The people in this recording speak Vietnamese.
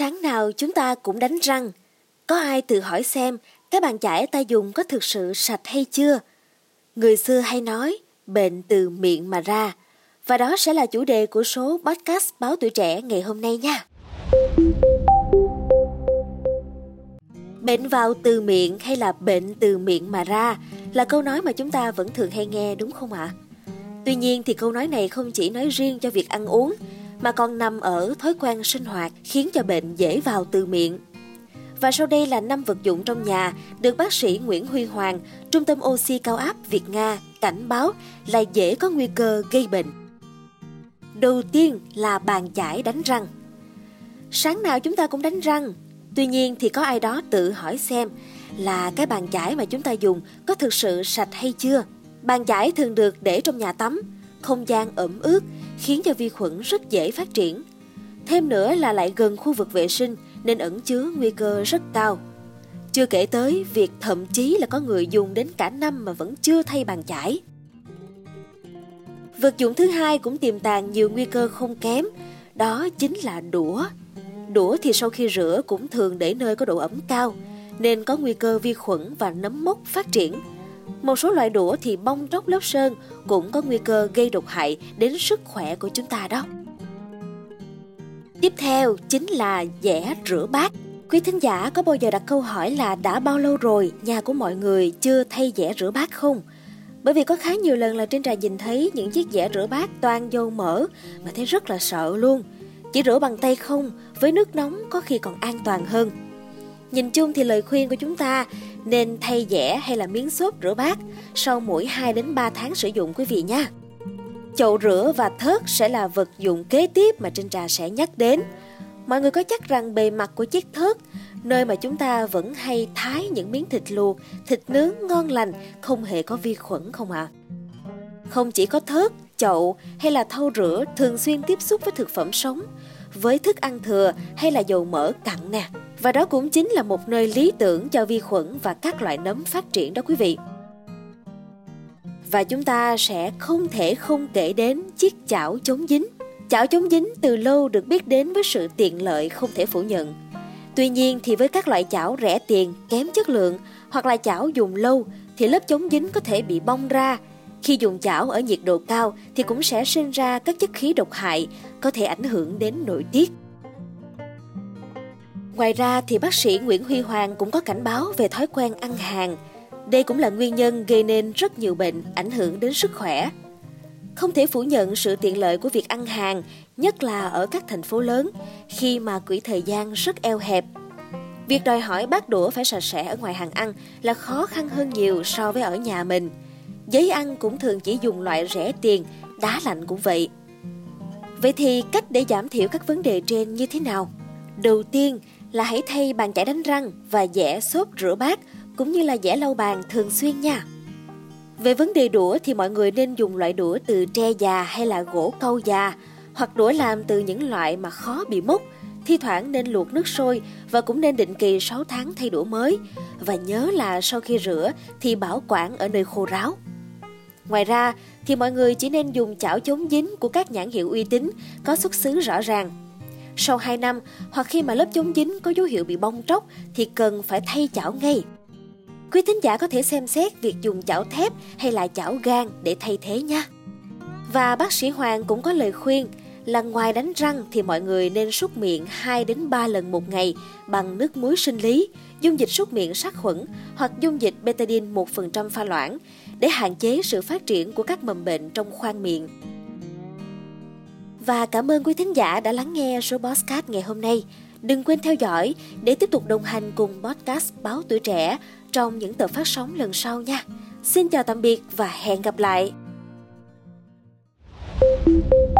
Sáng nào chúng ta cũng đánh răng. Có ai tự hỏi xem cái bàn chải ta dùng có thực sự sạch hay chưa? Người xưa hay nói, bệnh từ miệng mà ra. Và đó sẽ là chủ đề của số podcast Báo Tuổi Trẻ ngày hôm nay nha. Bệnh vào từ miệng hay là bệnh từ miệng mà ra là câu nói mà chúng ta vẫn thường hay nghe, đúng không ạ? Tuy nhiên thì câu nói này không chỉ nói riêng cho việc ăn uống mà còn nằm ở thói quen sinh hoạt khiến cho bệnh dễ vào từ miệng. Và sau đây là năm vật dụng trong nhà được bác sĩ Nguyễn Huy Hoàng, Trung tâm oxy cao áp Việt Nga cảnh báo là dễ có nguy cơ gây bệnh. Đầu tiên là bàn chải đánh răng. Sáng nào chúng ta cũng đánh răng, tuy nhiên thì có ai đó tự hỏi xem là cái bàn chải mà chúng ta dùng có thực sự sạch hay chưa. Bàn chải thường được để trong nhà tắm, không gian ẩm ướt khiến cho vi khuẩn rất dễ phát triển. Thêm nữa là lại gần khu vực vệ sinh nên ẩn chứa nguy cơ rất cao. Chưa kể tới việc thậm chí là có người dùng đến cả năm mà vẫn chưa thay bàn chải. Vật dụng thứ hai cũng tiềm tàng nhiều nguy cơ không kém, đó chính là đũa. Đũa thì sau khi rửa cũng thường để nơi có độ ẩm cao, nên có nguy cơ vi khuẩn và nấm mốc phát triển. Một số loại đũa thì bong tróc lớp sơn cũng có nguy cơ gây độc hại đến sức khỏe của chúng ta đó. Tiếp theo chính là dẻ rửa bát. Quý thính giả có bao giờ đặt câu hỏi là đã bao lâu rồi nhà của mọi người chưa thay dẻ rửa bát không? Bởi vì có khá nhiều lần là trên trà nhìn thấy những chiếc dẻ rửa bát toàn dầu mỡ mà thấy rất là sợ luôn. Chỉ rửa bằng tay không, với nước nóng có khi còn an toàn hơn. Nhìn chung thì lời khuyên của chúng ta nên thay dẻ hay là miếng xốp rửa bát sau mỗi 2 đến 3 tháng sử dụng quý vị nha. Chậu rửa và thớt sẽ là vật dụng kế tiếp mà trên trà sẽ nhắc đến. Mọi người có chắc rằng bề mặt của chiếc thớt, nơi mà chúng ta vẫn hay thái những miếng thịt luộc, thịt nướng ngon lành, không hề có vi khuẩn không ạ? À? Không chỉ có thớt, chậu hay là thau rửa thường xuyên tiếp xúc với thực phẩm sống, với thức ăn thừa hay là dầu mỡ cặn nè. Và đó cũng chính là một nơi lý tưởng cho vi khuẩn và các loại nấm phát triển đó quý vị. Và chúng ta sẽ không thể không kể đến chiếc chảo chống dính. Chảo chống dính từ lâu được biết đến với sự tiện lợi không thể phủ nhận. Tuy nhiên thì với các loại chảo rẻ tiền, kém chất lượng hoặc là chảo dùng lâu thì lớp chống dính có thể bị bong ra. Khi dùng chảo ở nhiệt độ cao thì cũng sẽ sinh ra các chất khí độc hại có thể ảnh hưởng đến nội tiết. Ngoài ra thì bác sĩ Nguyễn Huy Hoàng cũng có cảnh báo về thói quen ăn hàng. Đây cũng là nguyên nhân gây nên rất nhiều bệnh ảnh hưởng đến sức khỏe. Không thể phủ nhận sự tiện lợi của việc ăn hàng, nhất là ở các thành phố lớn, khi mà quỹ thời gian rất eo hẹp. Việc đòi hỏi bát đũa phải sạch sẽ ở ngoài hàng ăn là khó khăn hơn nhiều so với ở nhà mình. Giấy ăn cũng thường chỉ dùng loại rẻ tiền, đá lạnh cũng vậy. Vậy thì cách để giảm thiểu các vấn đề trên như thế nào? Đầu tiên là hãy thay bàn chải đánh răng và dẻ xốp rửa bát, cũng như là dẻ lau bàn thường xuyên nha. Về vấn đề đũa thì mọi người nên dùng loại đũa từ tre già hay là gỗ câu già, hoặc đũa làm từ những loại mà khó bị mốc. Thi thoảng nên luộc nước sôi và cũng nên định kỳ 6 tháng thay đũa mới. Và nhớ là sau khi rửa thì bảo quản ở nơi khô ráo. Ngoài ra thì mọi người chỉ nên dùng chảo chống dính của các nhãn hiệu uy tín có xuất xứ rõ ràng sau 2 năm hoặc khi mà lớp chống dính có dấu hiệu bị bong tróc thì cần phải thay chảo ngay. Quý thính giả có thể xem xét việc dùng chảo thép hay là chảo gan để thay thế nha. Và bác sĩ Hoàng cũng có lời khuyên là ngoài đánh răng thì mọi người nên súc miệng 2 đến 3 lần một ngày bằng nước muối sinh lý, dung dịch súc miệng sát khuẩn hoặc dung dịch betadine 1% pha loãng để hạn chế sự phát triển của các mầm bệnh trong khoang miệng. Và cảm ơn quý thính giả đã lắng nghe số podcast ngày hôm nay. Đừng quên theo dõi để tiếp tục đồng hành cùng podcast Báo Tuổi Trẻ trong những tập phát sóng lần sau nha. Xin chào tạm biệt và hẹn gặp lại. thank you